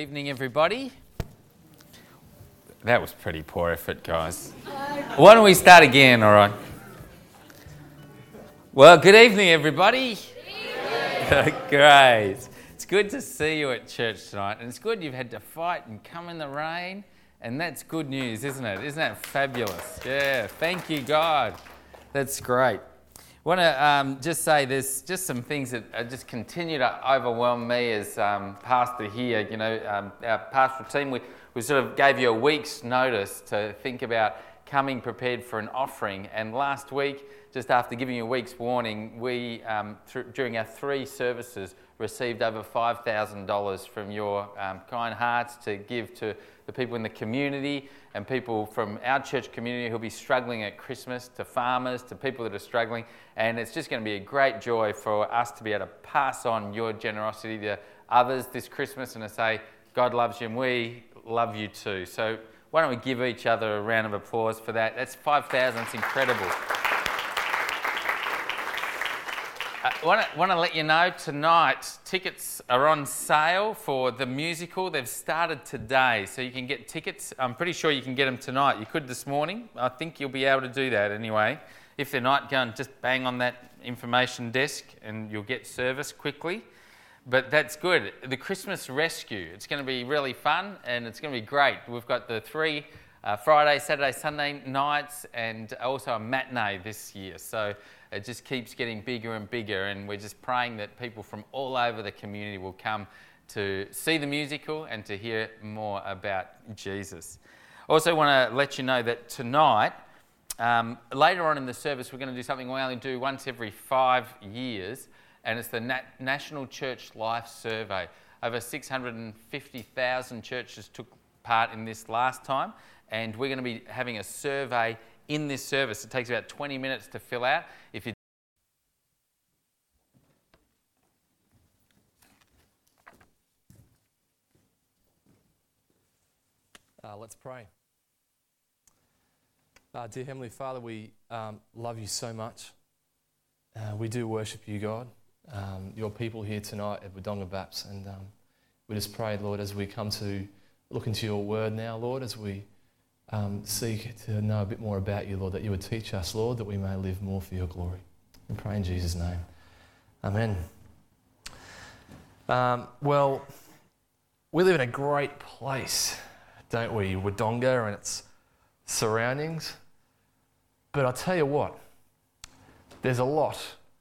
Evening, everybody. That was pretty poor effort, guys. Why don't we start again, all right? Well, good evening, everybody. Great. It's good to see you at church tonight, and it's good you've had to fight and come in the rain, and that's good news, isn't it? Isn't that fabulous? Yeah, thank you, God. That's great. Want to um, just say there's just some things that just continue to overwhelm me as um, pastor here. You know, um, our pastoral team, we, we sort of gave you a week's notice to think about coming prepared for an offering. And last week, just after giving you a week's warning, we, um, th- during our three services, received over $5,000 from your um, kind hearts to give to the people in the community and people from our church community who'll be struggling at Christmas, to farmers, to people that are struggling. And it's just going to be a great joy for us to be able to pass on your generosity to others this Christmas and to say, God loves you and we love you too. So why don't we give each other a round of applause for that? That's 5,000, it's incredible. I want to let you know tonight tickets are on sale for the musical. They've started today, so you can get tickets. I'm pretty sure you can get them tonight. You could this morning. I think you'll be able to do that anyway. If they're not, go and just bang on that information desk and you'll get service quickly. But that's good. The Christmas Rescue, it's going to be really fun and it's going to be great. We've got the three uh, Friday, Saturday, Sunday nights and also a matinee this year. So it just keeps getting bigger and bigger, and we're just praying that people from all over the community will come to see the musical and to hear more about Jesus. I also, want to let you know that tonight, um, later on in the service, we're going to do something we only do once every five years, and it's the Nat- National Church Life Survey. Over 650,000 churches took part in this last time, and we're going to be having a survey in this service. It takes about 20 minutes to fill out. If you uh, let's pray. Uh, dear Heavenly Father, we um, love you so much. Uh, we do worship you, God. Um, your people here tonight at Wodonga Baps, and um, we just pray, Lord, as we come to look into your word now, Lord, as we um, seek to know a bit more about you, Lord, that you would teach us, Lord, that we may live more for your glory. We pray in Jesus' name. Amen. Um, well, we live in a great place, don't we? Wodonga and its surroundings. But I tell you what, there's a lot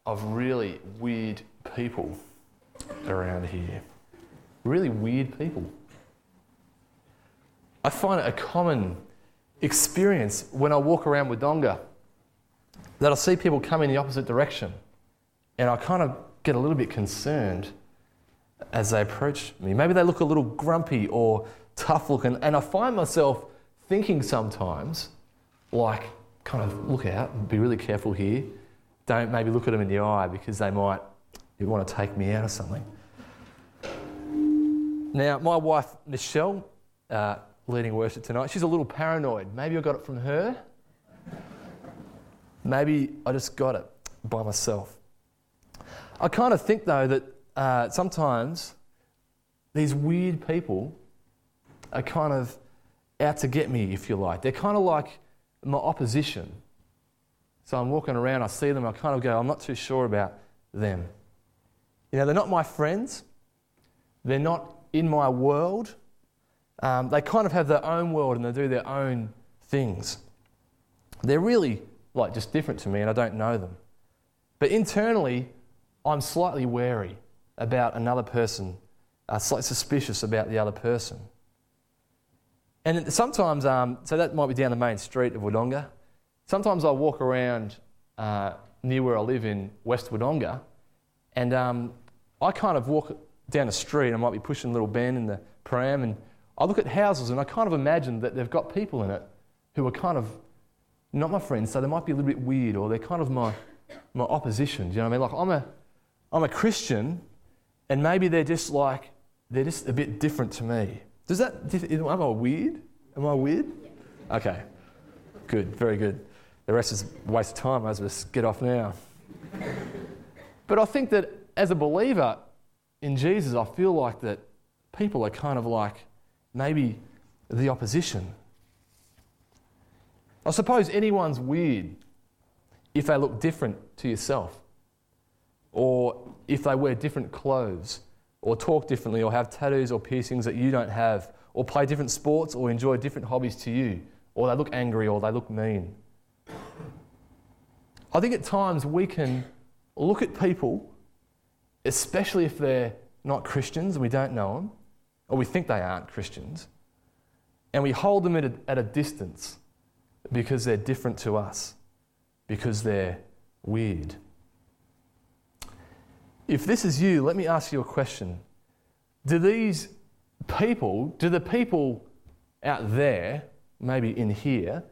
of really weird people around here. Really weird people. I find it a common experience when I walk around Wodonga that I see people come in the opposite direction and I kind of get a little bit concerned as they approach me. Maybe they look a little grumpy or tough looking, and I find myself thinking sometimes, like, kind of look out, be really careful here. Don't maybe look at them in the eye because they might want to take me out or something. Now, my wife, Michelle, uh, leading worship tonight. She's a little paranoid. Maybe I got it from her. Maybe I just got it by myself. I kind of think, though, that uh, sometimes these weird people are kind of out to get me, if you like. They're kind of like my opposition. So I'm walking around, I see them, I kind of go, I'm not too sure about them. You know, they're not my friends, they're not in my world, um, they kind of have their own world and they do their own things. They're really like just different to me and I don't know them. But internally, I'm slightly wary about another person, uh, slightly suspicious about the other person. And sometimes, um, so that might be down the main street of Wodonga. Sometimes I walk around uh, near where I live in West Wodonga, and um, I kind of walk down the street. I might be pushing little Ben in the pram, and I look at houses and I kind of imagine that they've got people in it who are kind of not my friends, so they might be a little bit weird or they're kind of my, my opposition. Do you know what I mean? Like I'm a, I'm a Christian and maybe they're just like, they're just a bit different to me. Does that, am I weird? Am I weird? Okay, good, very good. The rest is a waste of time. I as get off now. but I think that as a believer in Jesus, I feel like that people are kind of like maybe the opposition. I suppose anyone's weird if they look different to yourself, or if they wear different clothes, or talk differently, or have tattoos or piercings that you don't have, or play different sports, or enjoy different hobbies to you, or they look angry, or they look mean. I think at times we can look at people, especially if they're not Christians and we don't know them, or we think they aren't Christians, and we hold them at a, at a distance because they're different to us, because they're weird. If this is you, let me ask you a question. Do these people, do the people out there, maybe in here,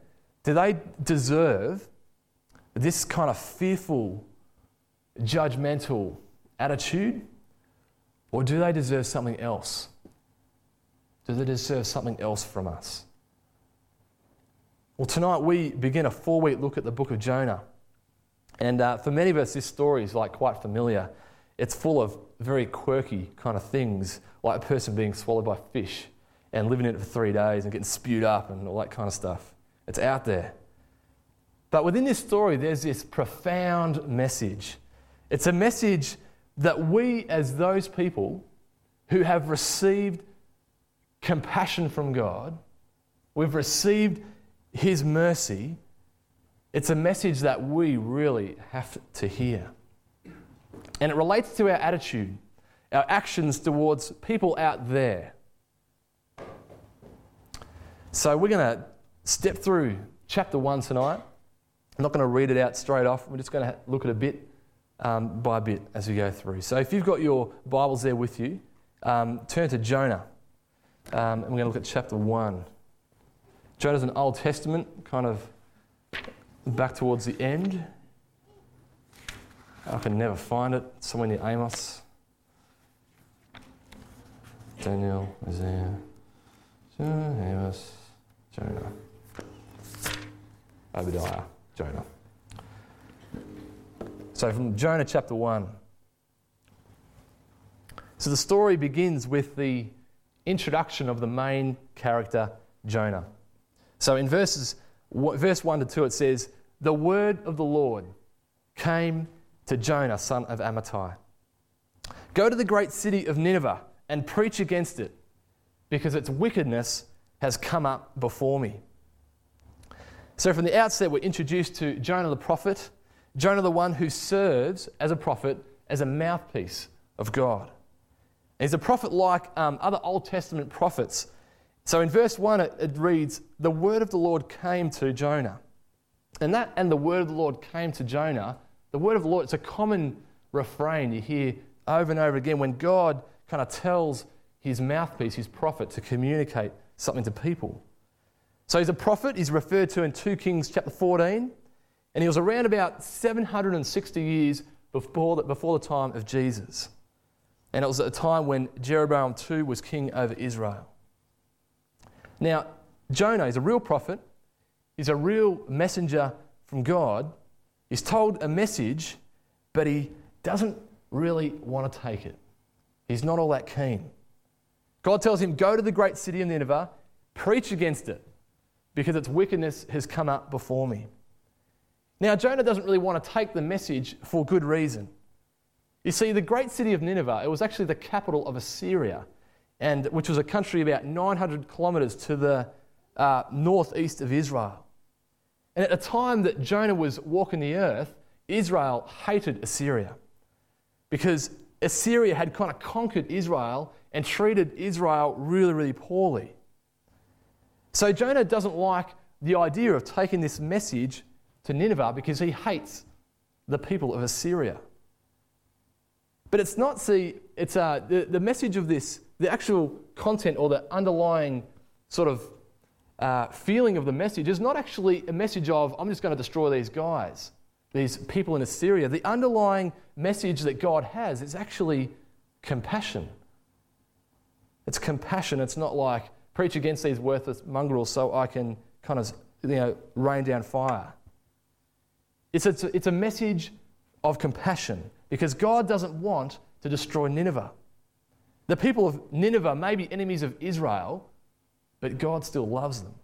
do they deserve this kind of fearful, judgmental attitude? Or do they deserve something else? Do they deserve something else from us? Well, tonight we begin a four week look at the book of Jonah. And uh, for many of us, this story is like quite familiar. It's full of very quirky kind of things, like a person being swallowed by fish and living in it for three days and getting spewed up and all that kind of stuff. It's out there. But within this story, there's this profound message. It's a message that we, as those people who have received compassion from God, we've received His mercy, it's a message that we really have to hear. And it relates to our attitude, our actions towards people out there. So we're going to step through chapter 1 tonight. I'm not going to read it out straight off. We're just going to look at a bit um, by bit as we go through. So if you've got your Bibles there with you, um, turn to Jonah. Um, and we're going to look at chapter 1. Jonah's an Old Testament, kind of back towards the end. I can never find it. Somewhere near Amos. Daniel, Isaiah, Amos, Jonah, Obadiah, Jonah. So from Jonah chapter 1. So the story begins with the introduction of the main character, Jonah. So in verses, verse 1 to 2, it says, The word of the Lord came to Jonah, son of Amittai. Go to the great city of Nineveh and preach against it, because its wickedness has come up before me. So, from the outset, we're introduced to Jonah the prophet, Jonah the one who serves as a prophet, as a mouthpiece of God. He's a prophet like um, other Old Testament prophets. So, in verse 1, it, it reads, The word of the Lord came to Jonah. And that and the word of the Lord came to Jonah the word of the Lord, it's a common refrain you hear over and over again when God kind of tells his mouthpiece, his prophet, to communicate something to people. So he's a prophet, he's referred to in 2 Kings chapter 14, and he was around about 760 years before the, before the time of Jesus. And it was at a time when Jeroboam II was king over Israel. Now, Jonah is a real prophet, he's a real messenger from God, He's told a message, but he doesn't really want to take it. He's not all that keen. God tells him, Go to the great city of Nineveh, preach against it, because its wickedness has come up before me. Now, Jonah doesn't really want to take the message for good reason. You see, the great city of Nineveh, it was actually the capital of Assyria, and, which was a country about 900 kilometres to the uh, northeast of Israel. And at the time that Jonah was walking the earth, Israel hated Assyria because Assyria had kind of conquered Israel and treated Israel really, really poorly. So Jonah doesn't like the idea of taking this message to Nineveh because he hates the people of Assyria. But it's not, see, it's uh, the, the message of this, the actual content or the underlying sort of uh, feeling of the message is not actually a message of, I'm just going to destroy these guys, these people in Assyria. The underlying message that God has is actually compassion. It's compassion. It's not like, preach against these worthless mongrels so I can kind of you know, rain down fire. It's, it's, a, it's a message of compassion because God doesn't want to destroy Nineveh. The people of Nineveh may be enemies of Israel, but God still loves them.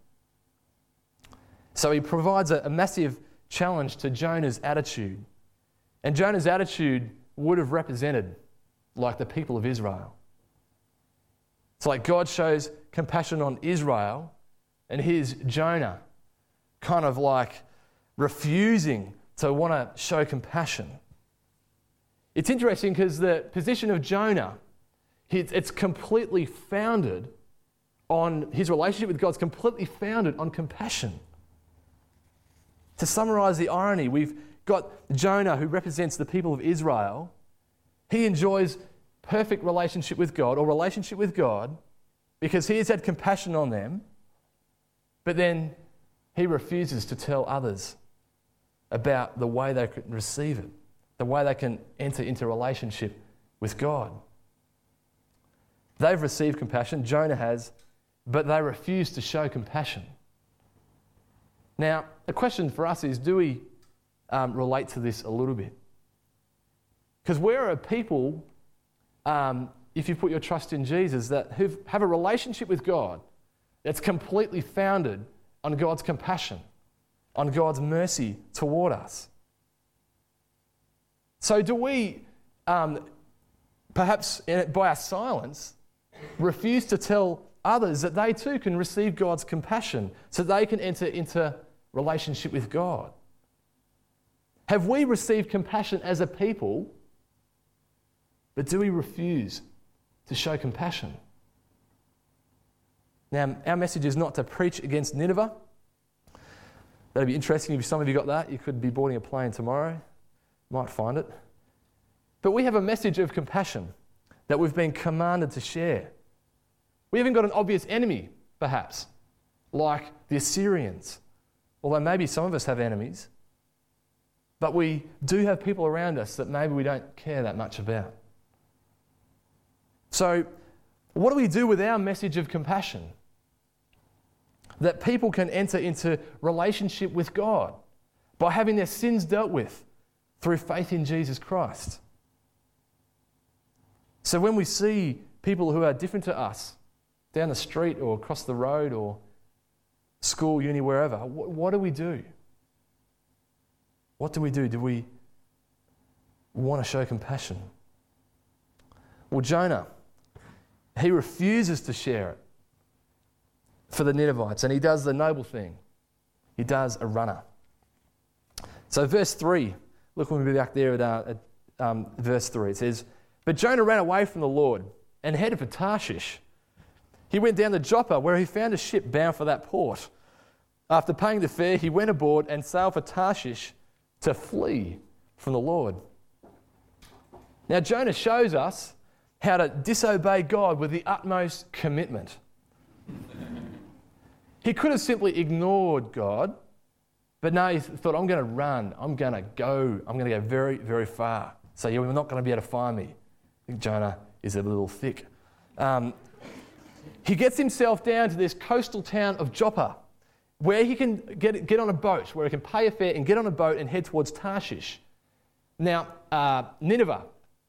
So he provides a, a massive challenge to Jonah's attitude. And Jonah's attitude would have represented like the people of Israel. It's like God shows compassion on Israel, and here's Jonah kind of like refusing to want to show compassion. It's interesting because the position of Jonah, it's completely founded on his relationship with God's completely founded on compassion. To summarize the irony, we've got Jonah, who represents the people of Israel. He enjoys perfect relationship with God or relationship with God because he has had compassion on them, but then he refuses to tell others about the way they can receive it, the way they can enter into relationship with God. They've received compassion, Jonah has, but they refuse to show compassion. Now, the question for us is do we um, relate to this a little bit? Because we're a people, um, if you put your trust in Jesus, that have a relationship with God that's completely founded on God's compassion, on God's mercy toward us. So, do we, um, perhaps by our silence, refuse to tell others that they too can receive God's compassion so they can enter into relationship with God? Have we received compassion as a people, but do we refuse to show compassion? Now, our message is not to preach against Nineveh. That'd be interesting if some of you got that. You could be boarding a plane tomorrow, might find it. But we have a message of compassion that we've been commanded to share. We haven't got an obvious enemy, perhaps, like the Assyrians, although maybe some of us have enemies. But we do have people around us that maybe we don't care that much about. So, what do we do with our message of compassion? That people can enter into relationship with God by having their sins dealt with through faith in Jesus Christ. So, when we see people who are different to us, down the street or across the road or school, uni, wherever, what, what do we do? What do we do? Do we want to show compassion? Well, Jonah, he refuses to share it for the Ninevites, and he does the noble thing. He does a runner. So, verse 3, look when we be back there at, uh, at um, verse 3. It says, But Jonah ran away from the Lord and headed for Tarshish. He went down to Joppa, where he found a ship bound for that port. After paying the fare, he went aboard and sailed for Tarshish to flee from the Lord. Now, Jonah shows us how to disobey God with the utmost commitment. he could have simply ignored God, but no, he thought, I'm going to run. I'm going to go. I'm going to go very, very far. So you're not going to be able to find me. I think Jonah is a little thick. Um, he gets himself down to this coastal town of Joppa, where he can get, get on a boat, where he can pay a fare and get on a boat and head towards Tarshish. Now, uh, Nineveh,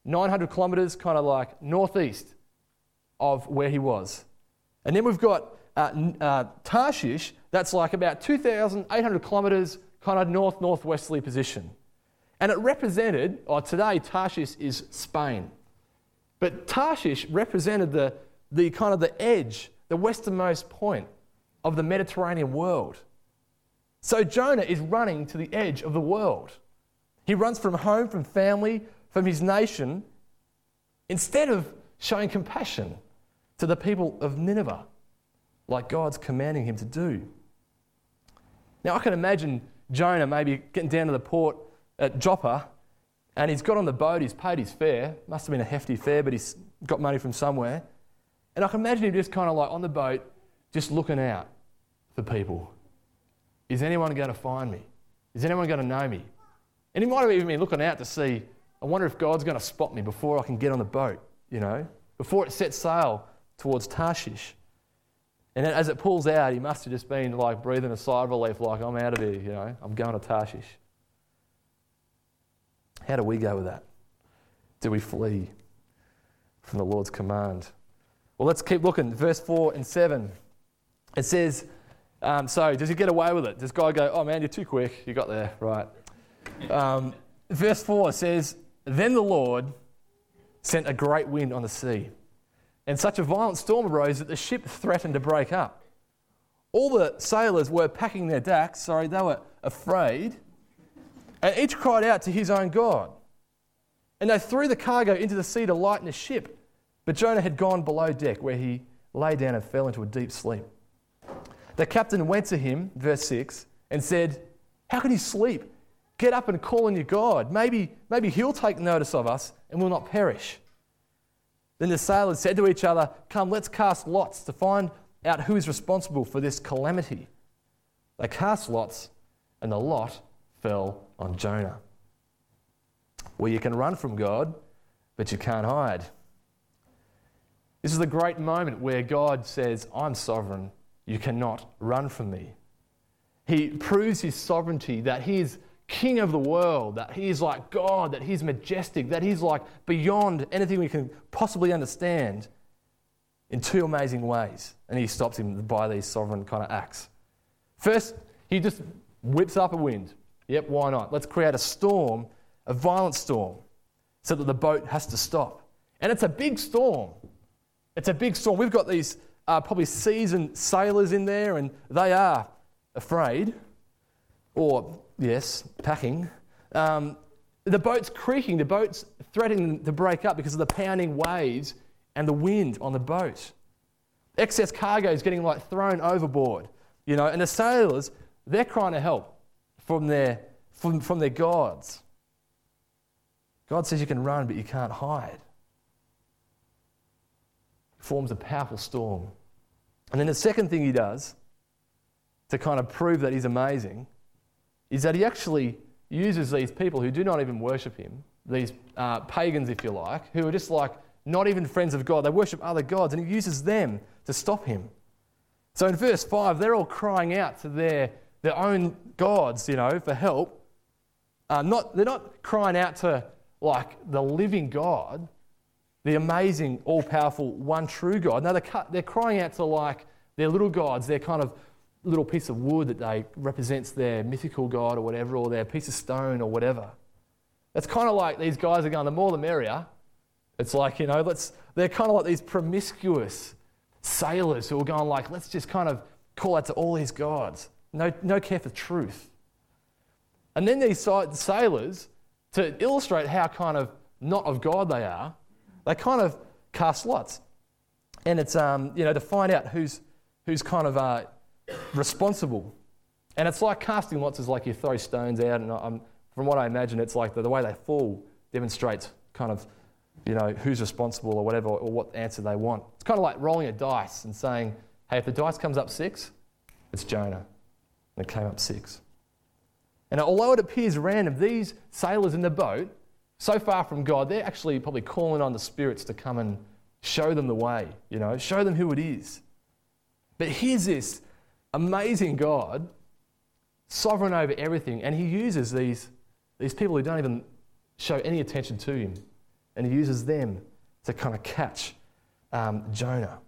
900 kilometres, kind of like northeast of where he was. And then we've got uh, uh, Tarshish, that's like about 2,800 kilometres, kind of north northwesterly position. And it represented, or today, Tarshish is Spain. But Tarshish represented the, the kind of the edge, the westernmost point of the Mediterranean world. So Jonah is running to the edge of the world. He runs from home, from family, from his nation, instead of showing compassion to the people of Nineveh, like God's commanding him to do. Now, I can imagine Jonah maybe getting down to the port at Joppa and he's got on the boat, he's paid his fare, must have been a hefty fare, but he's got money from somewhere. And I can imagine him just kind of like on the boat, just looking out for people. Is anyone going to find me? Is anyone going to know me? And he might have even been looking out to see, I wonder if God's going to spot me before I can get on the boat, you know, before it sets sail towards Tarshish. And as it pulls out, he must have just been like breathing a sigh of relief, like, I'm out of here, you know, I'm going to Tarshish. How do we go with that? Do we flee from the Lord's command. Well, let's keep looking. Verse 4 and 7. It says, um, So, does he get away with it? Does God go, Oh man, you're too quick. You got there, right? Um, verse 4 says, Then the Lord sent a great wind on the sea, and such a violent storm arose that the ship threatened to break up. All the sailors were packing their dacks, sorry, they were afraid, and each cried out to his own God. And they threw the cargo into the sea to lighten the ship. But Jonah had gone below deck, where he lay down and fell into a deep sleep. The captain went to him, verse 6, and said, How can you sleep? Get up and call on your God. Maybe, maybe he'll take notice of us and we'll not perish. Then the sailors said to each other, Come, let's cast lots to find out who is responsible for this calamity. They cast lots, and the lot fell on Jonah. Well, you can run from God, but you can't hide. This is the great moment where God says, I'm sovereign, you cannot run from me. He proves his sovereignty, that he is king of the world, that he is like God, that he's majestic, that he's like beyond anything we can possibly understand in two amazing ways. And he stops him by these sovereign kind of acts. First, he just whips up a wind. Yep, why not? Let's create a storm, a violent storm, so that the boat has to stop. And it's a big storm. It's a big storm. We've got these uh, probably seasoned sailors in there, and they are afraid, or, yes, packing. Um, the boat's creaking, the boat's threatening to break up because of the pounding waves and the wind on the boat. Excess cargo is getting like thrown overboard, you know, and the sailors, they're crying to help from their, from, from their gods. God says you can run, but you can't hide forms a powerful storm. And then the second thing he does to kind of prove that he's amazing is that he actually uses these people who do not even worship him, these uh, pagans, if you like, who are just like not even friends of God. They worship other gods, and he uses them to stop him. So in verse 5, they're all crying out to their, their own gods, you know, for help. Uh, not, they're not crying out to like the living God the amazing, all powerful, one true God. No, they're, they're crying out to like their little gods, their kind of little piece of wood that they represents their mythical god or whatever, or their piece of stone or whatever. It's kind of like these guys are going, the more the merrier. It's like, you know, let's, they're kind of like these promiscuous sailors who are going like, let's just kind of call out to all these gods. No, no care for truth. And then these sailors, to illustrate how kind of not of God they are, they kind of cast lots. And it's, um, you know, to find out who's, who's kind of uh, responsible. And it's like casting lots is like you throw stones out, and um, from what I imagine, it's like the, the way they fall demonstrates kind of, you know, who's responsible or whatever, or what answer they want. It's kind of like rolling a dice and saying, hey, if the dice comes up six, it's Jonah. And it came up six. And although it appears random, these sailors in the boat so far from God, they're actually probably calling on the spirits to come and show them the way, you know, show them who it is. But here's this amazing God, sovereign over everything, and he uses these, these people who don't even show any attention to him, and he uses them to kind of catch um, Jonah.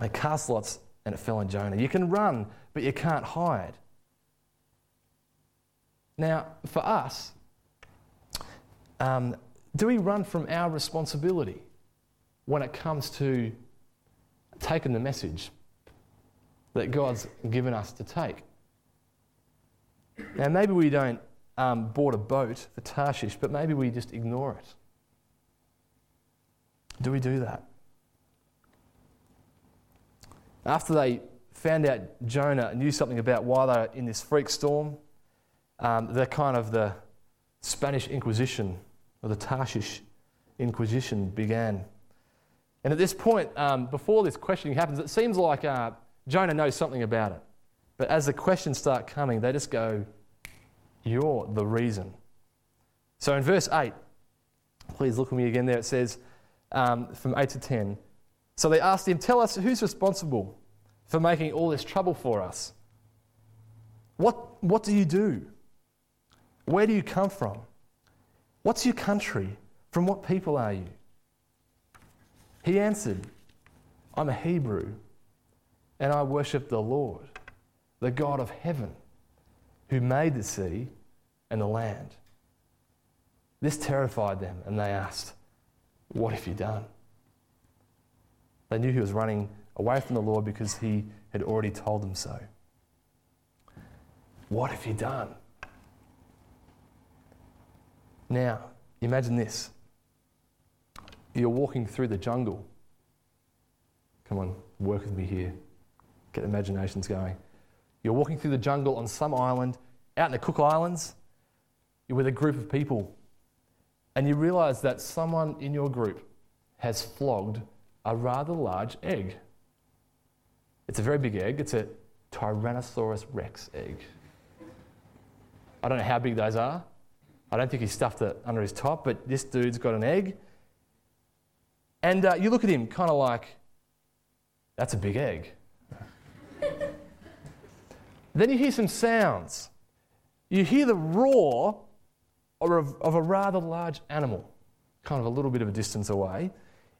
They cast lots and it fell on Jonah. You can run, but you can't hide. Now, for us, um, do we run from our responsibility when it comes to taking the message that God's given us to take? Now, maybe we don't um, board a boat for Tarshish, but maybe we just ignore it. Do we do that? After they found out Jonah knew something about why they were in this freak storm, um, they're kind of the Spanish Inquisition or the Tarshish Inquisition began. And at this point, um, before this questioning happens, it seems like uh, Jonah knows something about it. But as the questions start coming, they just go, You're the reason. So in verse 8, please look at me again there, it says um, from 8 to 10. So they asked him, Tell us who's responsible for making all this trouble for us? What, what do you do? Where do you come from? What's your country? From what people are you? He answered, I'm a Hebrew, and I worship the Lord, the God of heaven, who made the sea and the land. This terrified them, and they asked, What have you done? They knew he was running away from the Lord because he had already told them so. What have you done? Now, imagine this. You're walking through the jungle. Come on, work with me here. Get imaginations going. You're walking through the jungle on some island, out in the Cook Islands. You're with a group of people. And you realize that someone in your group has flogged a rather large egg. It's a very big egg. It's a Tyrannosaurus rex egg. I don't know how big those are. I don't think he stuffed it under his top, but this dude's got an egg. And uh, you look at him kind of like, that's a big egg. Then you hear some sounds. You hear the roar of, of a rather large animal, kind of a little bit of a distance away.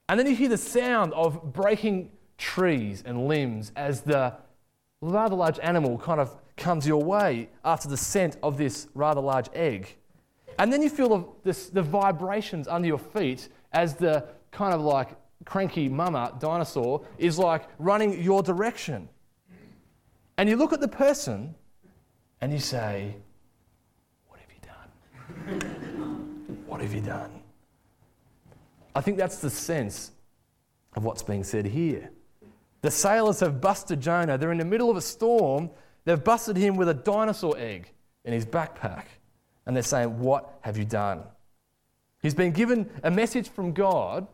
And then you hear the sound of breaking trees and limbs as the rather large animal kind of comes your way after the scent of this rather large egg. And then you feel the, the vibrations under your feet as the kind of like cranky mama dinosaur is like running your direction. And you look at the person and you say, What have you done? what have you done? I think that's the sense of what's being said here. The sailors have busted Jonah. They're in the middle of a storm. They've busted him with a dinosaur egg in his backpack. And they're saying, What have you done? He's been given a message from God,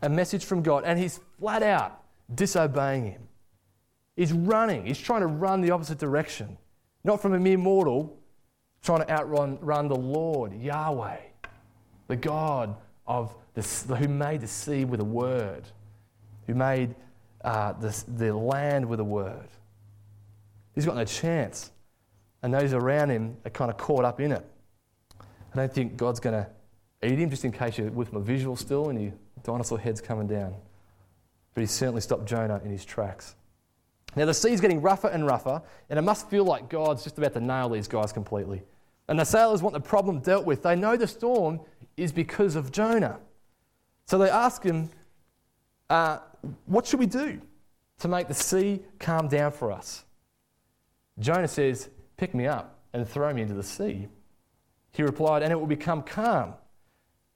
a message from God, and he's flat out disobeying him. He's running, he's trying to run the opposite direction. Not from a mere mortal, trying to outrun run the Lord, Yahweh, the God of the, who made the sea with a word, who made uh, the, the land with a word. He's got no chance. And those around him are kind of caught up in it. I don't think God's going to eat him, just in case you're with my visual still and your dinosaur head's coming down. But he certainly stopped Jonah in his tracks. Now, the sea's getting rougher and rougher, and it must feel like God's just about to nail these guys completely. And the sailors want the problem dealt with. They know the storm is because of Jonah. So they ask him, uh, What should we do to make the sea calm down for us? Jonah says, Pick me up and throw me into the sea. He replied, And it will become calm.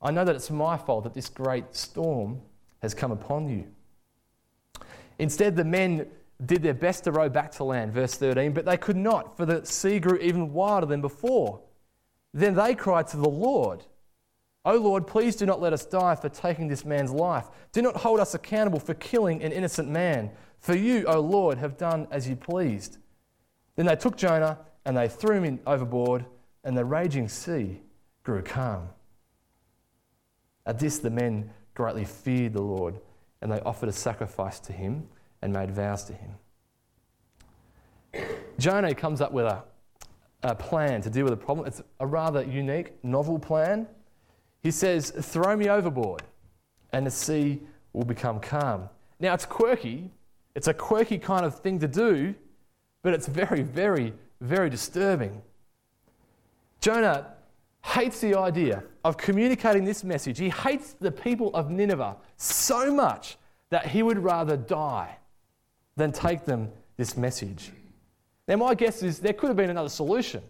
I know that it's my fault that this great storm has come upon you. Instead, the men did their best to row back to land, verse 13, but they could not, for the sea grew even wilder than before. Then they cried to the Lord, O Lord, please do not let us die for taking this man's life. Do not hold us accountable for killing an innocent man. For you, O Lord, have done as you pleased. Then they took Jonah and they threw him overboard, and the raging sea grew calm. At this, the men greatly feared the Lord, and they offered a sacrifice to him and made vows to him. Jonah comes up with a, a plan to deal with the problem. It's a rather unique, novel plan. He says, Throw me overboard, and the sea will become calm. Now, it's quirky. It's a quirky kind of thing to do, but it's very, very, very disturbing. Jonah hates the idea of communicating this message. He hates the people of Nineveh so much that he would rather die than take them this message. Now, my guess is there could have been another solution.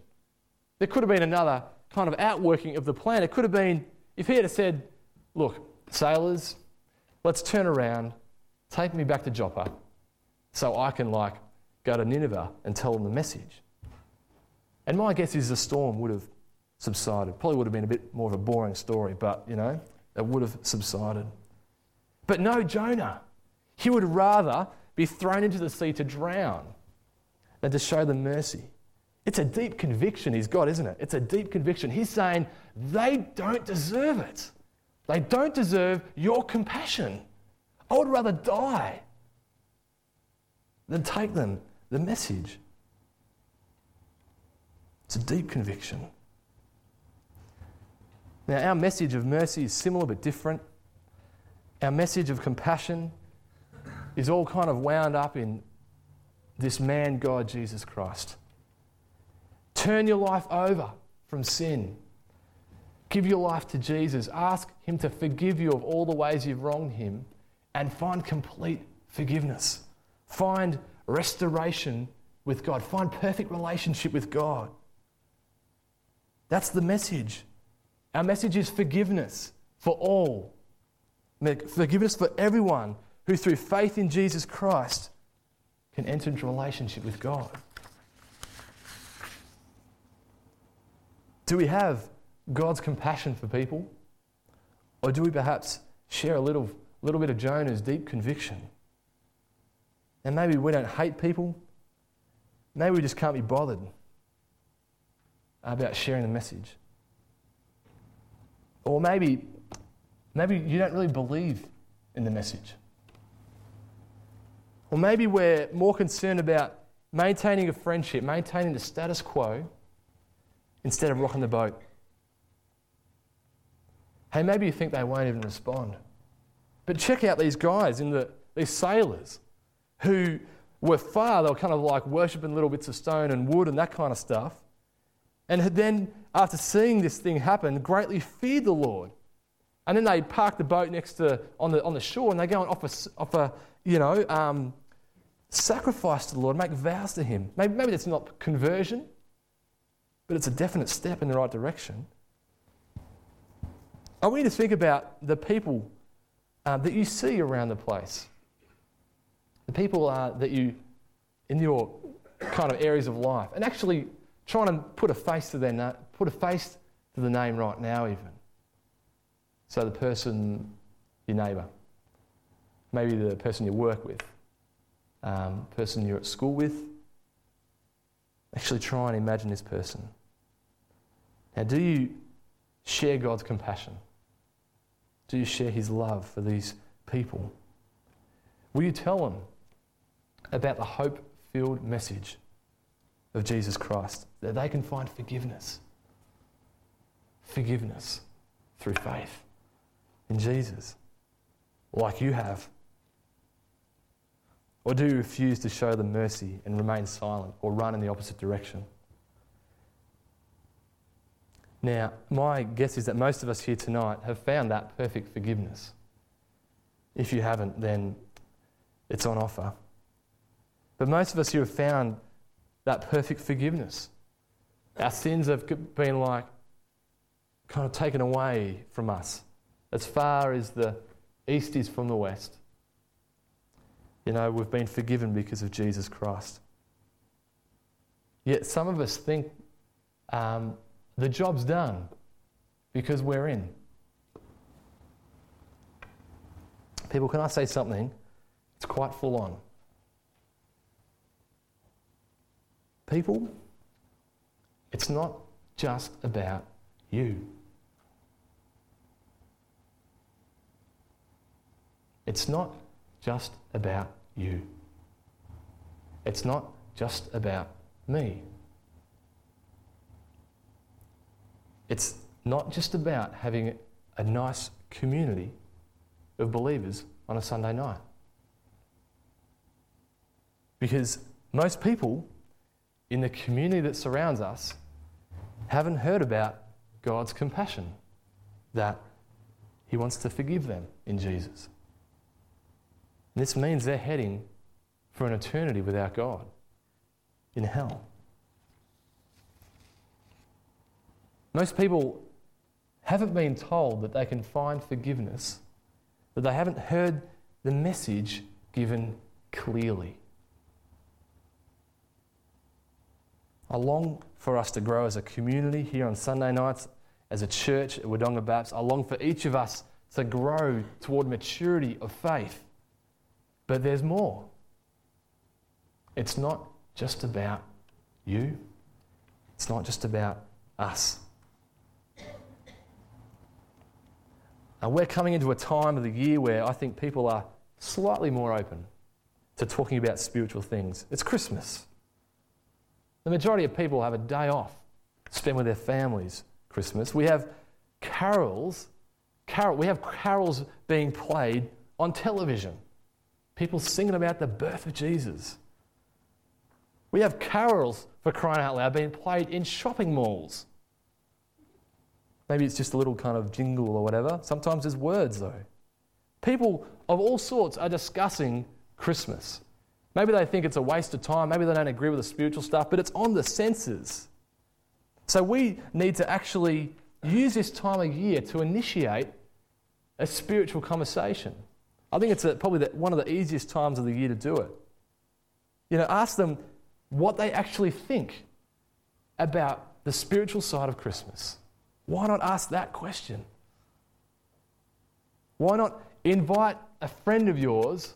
There could have been another kind of outworking of the plan. It could have been if he had said, Look, sailors, let's turn around, take me back to Joppa so I can, like, go to Nineveh and tell them the message. And my guess is the storm would have subsided. Probably would have been a bit more of a boring story, but, you know, it would have subsided. But no, Jonah. He would rather be thrown into the sea to drown than to show them mercy. It's a deep conviction he's got, isn't it? It's a deep conviction. He's saying they don't deserve it. They don't deserve your compassion. I would rather die than take them the message. It's a deep conviction. Now, our message of mercy is similar but different. our message of compassion is all kind of wound up in this man, God, Jesus Christ. Turn your life over from sin. Give your life to Jesus. Ask Him to forgive you of all the ways you've wronged Him and find complete forgiveness. Find restoration with God. Find perfect relationship with God. That's the message. Our message is forgiveness for all, forgiveness for everyone who, through faith in Jesus Christ, can enter into relationship with God. Do we have God's compassion for people? Or do we perhaps share a little, little bit of Jonah's deep conviction? And maybe we don't hate people. Maybe we just can't be bothered about sharing the message. Or maybe, maybe you don't really believe in the message. Or maybe we're more concerned about maintaining a friendship, maintaining the status quo, instead of rocking the boat. Hey, maybe you think they won't even respond. But check out these guys in the these sailors who were far, they were kind of like worshipping little bits of stone and wood and that kind of stuff. And then, after seeing this thing happen, greatly feared the Lord. And then they park the boat next to on the on the shore and they go and offer offer you know um, sacrifice to the Lord, make vows to Him. Maybe, maybe that's not conversion, but it's a definite step in the right direction. I want you to think about the people uh, that you see around the place. The people uh, that you, in your kind of areas of life, and actually trying to put a face to their na- put a face to the name right now, even. So the person, your neighbour, maybe the person you work with, um, person you're at school with. Actually, try and imagine this person. Now, do you share God's compassion? Do you share His love for these people? Will you tell them about the hope filled message of Jesus Christ that they can find forgiveness? Forgiveness through faith in Jesus, like you have. Or do you refuse to show them mercy and remain silent or run in the opposite direction? Now, my guess is that most of us here tonight have found that perfect forgiveness. If you haven't, then it's on offer. But most of us here have found that perfect forgiveness. Our sins have been like kind of taken away from us as far as the east is from the west. You know, we've been forgiven because of Jesus Christ. Yet some of us think um, the job's done because we're in. People, can I say something? It's quite full on. People, it's not just about you. It's not just about you. It's not just about me. It's not just about having a nice community of believers on a Sunday night. Because most people in the community that surrounds us haven't heard about God's compassion, that He wants to forgive them in Jesus. This means they're heading for an eternity without God in hell. Most people haven't been told that they can find forgiveness, that they haven't heard the message given clearly. I long for us to grow as a community here on Sunday nights, as a church at Wodonga Baptist. I long for each of us to grow toward maturity of faith. But there's more. It's not just about you, it's not just about us. And we're coming into a time of the year where I think people are slightly more open to talking about spiritual things. It's Christmas. The majority of people have a day off, spend with their families Christmas. We have carols carol, we have carols being played on television. People singing about the birth of Jesus. We have carols, for crying out loud, being played in shopping malls. Maybe it's just a little kind of jingle or whatever. Sometimes there's words, though. People of all sorts are discussing Christmas. Maybe they think it's a waste of time. Maybe they don't agree with the spiritual stuff, but it's on the senses. So we need to actually use this time of year to initiate a spiritual conversation. I think it's a, probably the, one of the easiest times of the year to do it. You know, ask them what they actually think about the spiritual side of Christmas. Why not ask that question? Why not invite a friend of yours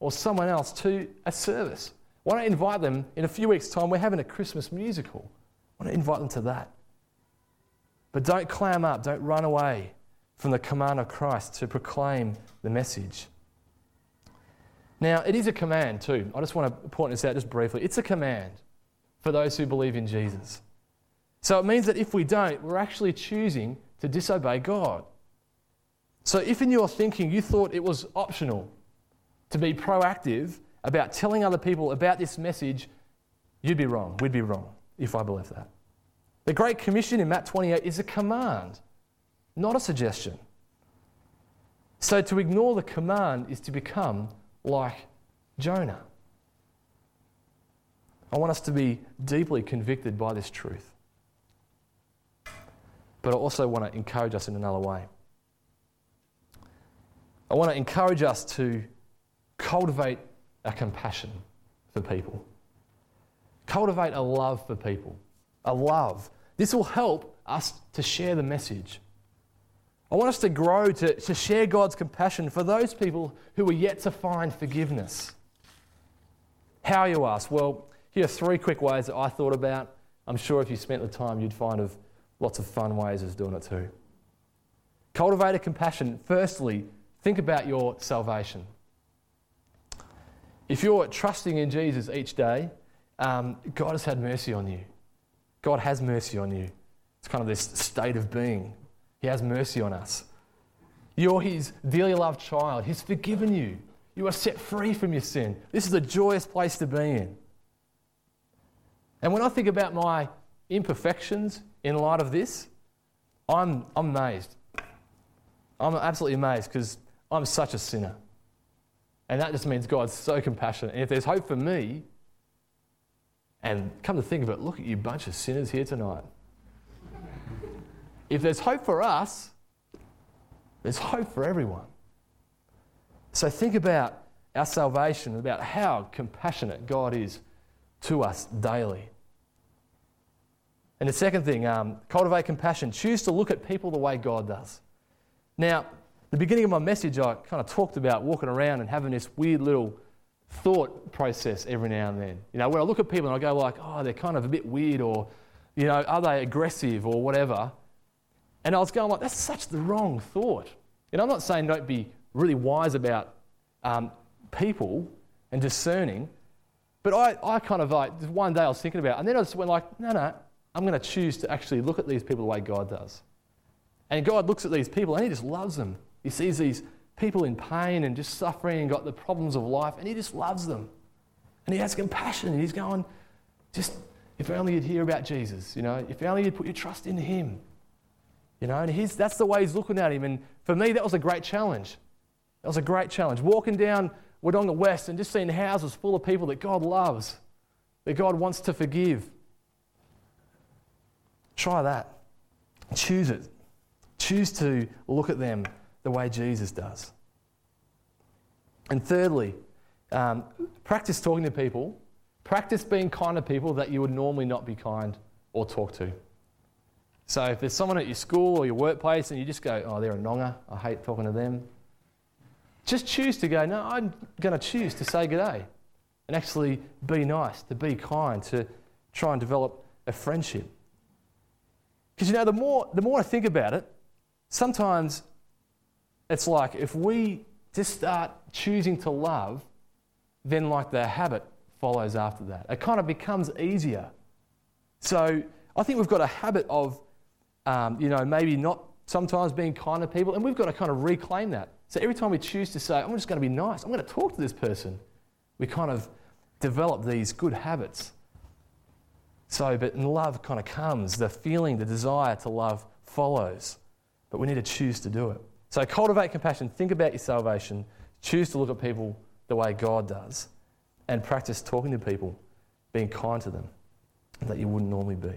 or someone else to a service? Why not invite them in a few weeks' time? We're having a Christmas musical. Why not invite them to that? But don't clam up, don't run away from the command of Christ to proclaim the message. Now, it is a command too. I just want to point this out just briefly. It's a command for those who believe in Jesus. So it means that if we don't, we're actually choosing to disobey God. So if in your thinking you thought it was optional to be proactive about telling other people about this message, you'd be wrong. We'd be wrong if I believe that. The Great Commission in Matt 28 is a command, not a suggestion. So to ignore the command is to become like Jonah. I want us to be deeply convicted by this truth. But I also want to encourage us in another way. I want to encourage us to cultivate a compassion for people, cultivate a love for people, a love. This will help us to share the message. I want us to grow to, to share God's compassion for those people who are yet to find forgiveness. How, you ask? Well, here are three quick ways that I thought about. I'm sure if you spent the time, you'd find of lots of fun ways of doing it too. Cultivate a compassion. Firstly, think about your salvation. If you're trusting in Jesus each day, um, God has had mercy on you. God has mercy on you. It's kind of this state of being. He has mercy on us. You're His dearly loved child. He's forgiven you. You are set free from your sin. This is a joyous place to be in. And when I think about my imperfections in light of this, I'm, I'm amazed. I'm absolutely amazed because I'm such a sinner. And that just means God's so compassionate. And if there's hope for me, and come to think of it, look at you bunch of sinners here tonight. If there's hope for us, there's hope for everyone. So think about our salvation, about how compassionate God is to us daily. And the second thing, um, cultivate compassion. Choose to look at people the way God does. Now, the beginning of my message, I kind of talked about walking around and having this weird little thought process every now and then. You know, where I look at people and I go like, oh, they're kind of a bit weird, or you know, are they aggressive or whatever? And I was going like, that's such the wrong thought. And I'm not saying don't be really wise about um, people and discerning, but I, I kind of like, one day I was thinking about it, and then I just went like, no, no, I'm going to choose to actually look at these people the way God does. And God looks at these people and He just loves them. He sees these people in pain and just suffering and got the problems of life, and He just loves them. And He has compassion. And He's going, just if only you'd hear about Jesus, you know, if only you'd put your trust in Him. You know, and he's, that's the way he's looking at him. And for me, that was a great challenge. That was a great challenge. Walking down Wodonga West and just seeing houses full of people that God loves, that God wants to forgive. Try that. Choose it. Choose to look at them the way Jesus does. And thirdly, um, practice talking to people. Practice being kind to people that you would normally not be kind or talk to. So if there's someone at your school or your workplace and you just go, oh, they're a nonger, I hate talking to them, just choose to go, no, I'm going to choose to say good day and actually be nice, to be kind, to try and develop a friendship. Because you know, the more, the more I think about it, sometimes it's like if we just start choosing to love, then like the habit follows after that. It kind of becomes easier. So I think we've got a habit of um, you know, maybe not sometimes being kind to people, and we've got to kind of reclaim that. So every time we choose to say, I'm just going to be nice, I'm going to talk to this person, we kind of develop these good habits. So, but in love kind of comes, the feeling, the desire to love follows, but we need to choose to do it. So cultivate compassion, think about your salvation, choose to look at people the way God does, and practice talking to people, being kind to them that you wouldn't normally be.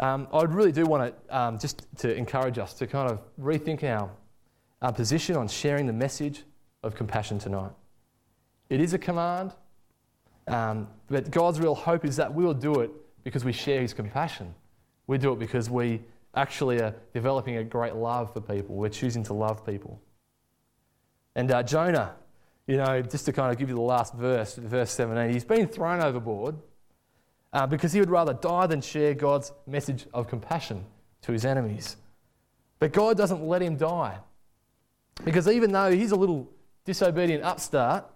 Um, I really do want to um, just to encourage us to kind of rethink our, our position on sharing the message of compassion tonight. It is a command, um, but God's real hope is that we'll do it because we share His compassion. We do it because we actually are developing a great love for people. We're choosing to love people. And uh, Jonah, you know, just to kind of give you the last verse, verse 17, he's been thrown overboard uh, because he would rather die than share God's message of compassion to his enemies. But God doesn't let him die. Because even though he's a little disobedient upstart,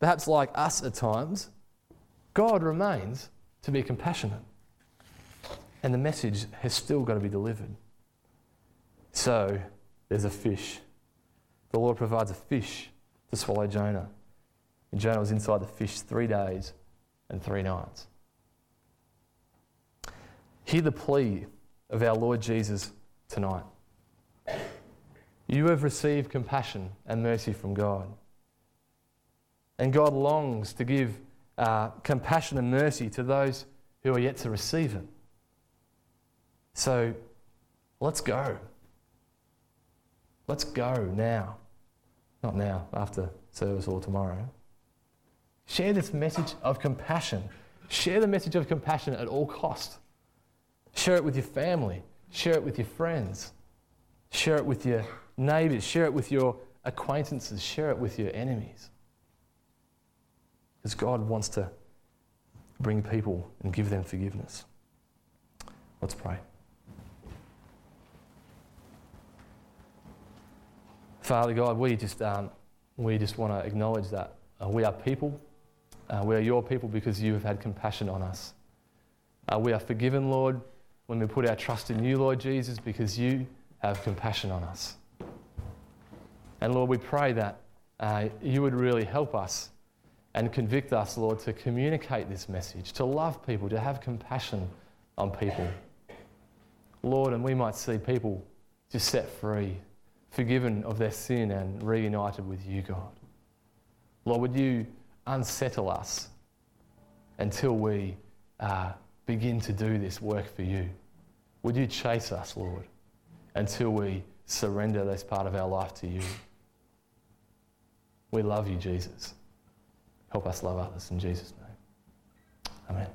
perhaps like us at times, God remains to be compassionate. And the message has still got to be delivered. So there's a fish. The Lord provides a fish to swallow Jonah. And Jonah was inside the fish three days and three nights. Hear the plea of our Lord Jesus tonight. You have received compassion and mercy from God. And God longs to give uh, compassion and mercy to those who are yet to receive it. So let's go. Let's go now. Not now, after service or tomorrow. Share this message of compassion. Share the message of compassion at all cost. Share it with your family. Share it with your friends. Share it with your neighbors. Share it with your acquaintances. Share it with your enemies. Because God wants to bring people and give them forgiveness. Let's pray. Father God, we just, um, we just want to acknowledge that uh, we are people. Uh, we are your people because you have had compassion on us. Uh, we are forgiven, Lord, when we put our trust in you, Lord Jesus, because you have compassion on us. And Lord, we pray that uh, you would really help us and convict us, Lord, to communicate this message, to love people, to have compassion on people. Lord, and we might see people just set free, forgiven of their sin, and reunited with you, God. Lord, would you unsettle us until we uh, begin to do this work for you? Would you chase us, Lord, until we surrender this part of our life to you? We love you, Jesus. Help us love others in Jesus' name. Amen.